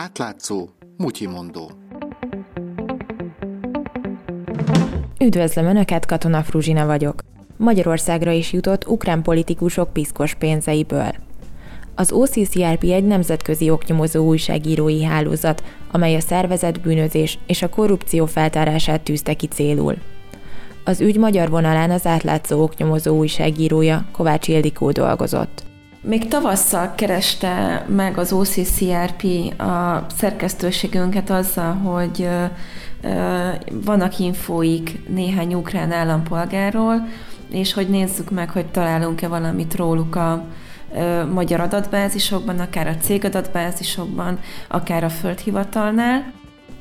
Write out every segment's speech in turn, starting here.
Átlátszó, mutyimondó. Üdvözlöm Önöket, Katona Fruzsina vagyok. Magyarországra is jutott ukrán politikusok piszkos pénzeiből. Az OCCRP egy nemzetközi oknyomozó újságírói hálózat, amely a szervezet bűnözés és a korrupció feltárását tűzte ki célul. Az ügy magyar vonalán az átlátszó oknyomozó újságírója Kovács Ildikó dolgozott. Még tavasszal kereste meg az OCCRP a szerkesztőségünket azzal, hogy vannak infóik néhány ukrán állampolgáról, és hogy nézzük meg, hogy találunk-e valamit róluk a magyar adatbázisokban, akár a cég adatbázisokban, akár a földhivatalnál.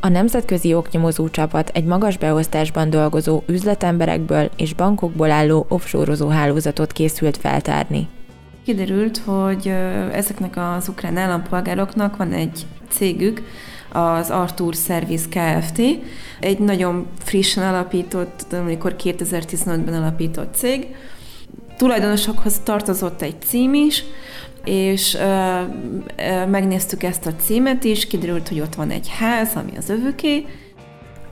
A nemzetközi oknyomozó csapat egy magas beosztásban dolgozó üzletemberekből és bankokból álló offshore hálózatot készült feltárni. Kiderült, hogy ezeknek az ukrán állampolgároknak van egy cégük, az Artur Service Kft. Egy nagyon frissen alapított, amikor 2015-ben alapított cég. Tulajdonosokhoz tartozott egy cím is, és ö, ö, megnéztük ezt a címet is, kiderült, hogy ott van egy ház, ami az övöké,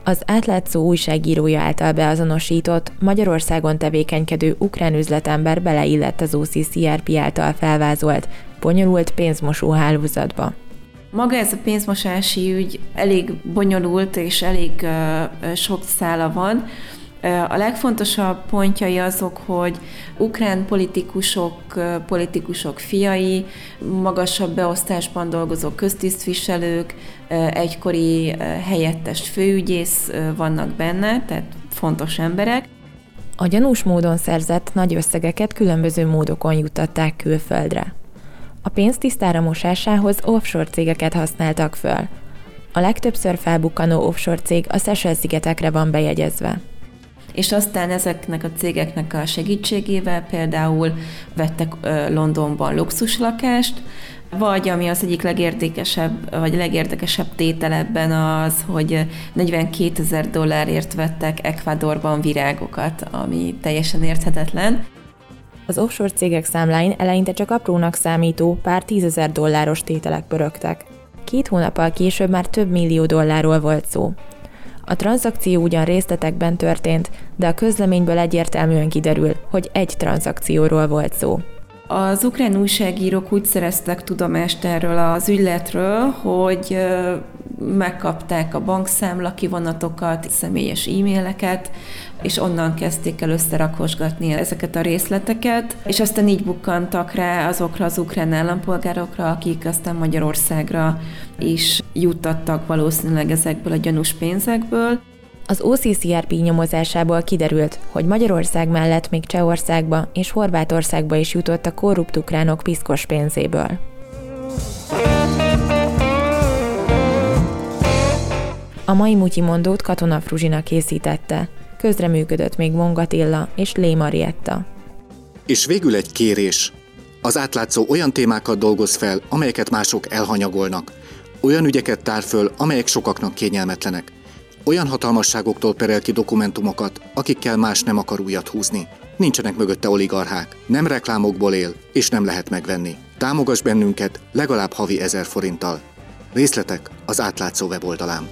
az átlátszó újságírója által beazonosított, Magyarországon tevékenykedő ukrán üzletember beleillett az OCCRP által felvázolt, bonyolult pénzmosó hálózatba. Maga ez a pénzmosási ügy elég bonyolult és elég uh, sok szála van. A legfontosabb pontjai azok, hogy ukrán politikusok, politikusok fiai, magasabb beosztásban dolgozó köztisztviselők, egykori helyettes főügyész vannak benne, tehát fontos emberek. A gyanús módon szerzett nagy összegeket különböző módokon juttatták külföldre. A pénz tisztára mosásához offshore cégeket használtak föl. A legtöbbször felbukkanó offshore cég a Seychelles-szigetekre van bejegyezve és aztán ezeknek a cégeknek a segítségével például vettek Londonban luxuslakást, vagy ami az egyik legérdekesebb, vagy legérdekesebb tétel ebben az, hogy 42 ezer dollárért vettek Ecuadorban virágokat, ami teljesen érthetetlen. Az offshore cégek számláin eleinte csak aprónak számító pár tízezer dolláros tételek pörögtek. Két hónappal később már több millió dollárról volt szó. A tranzakció ugyan részletekben történt, de a közleményből egyértelműen kiderül, hogy egy tranzakcióról volt szó. Az ukrán újságírók úgy szereztek tudomást erről az ügyletről, hogy megkapták a bankszámla kivonatokat, személyes e-maileket, és onnan kezdték el összerakosgatni ezeket a részleteket, és aztán így bukkantak rá azokra az ukrán állampolgárokra, akik aztán Magyarországra is juttattak valószínűleg ezekből a gyanús pénzekből. Az OCCRP nyomozásából kiderült, hogy Magyarország mellett még Csehországba és Horvátországba is jutott a korrupt ukránok piszkos pénzéből. A mai Mutyi mondót Katona Fruzsina készítette. Közreműködött még Mongatilla és Lé Marietta. És végül egy kérés. Az átlátszó olyan témákat dolgoz fel, amelyeket mások elhanyagolnak. Olyan ügyeket tár föl, amelyek sokaknak kényelmetlenek. Olyan hatalmasságoktól perel ki dokumentumokat, akikkel más nem akar újat húzni. Nincsenek mögötte oligarchák, nem reklámokból él, és nem lehet megvenni. Támogass bennünket legalább havi ezer forinttal. Részletek az átlátszó weboldalán.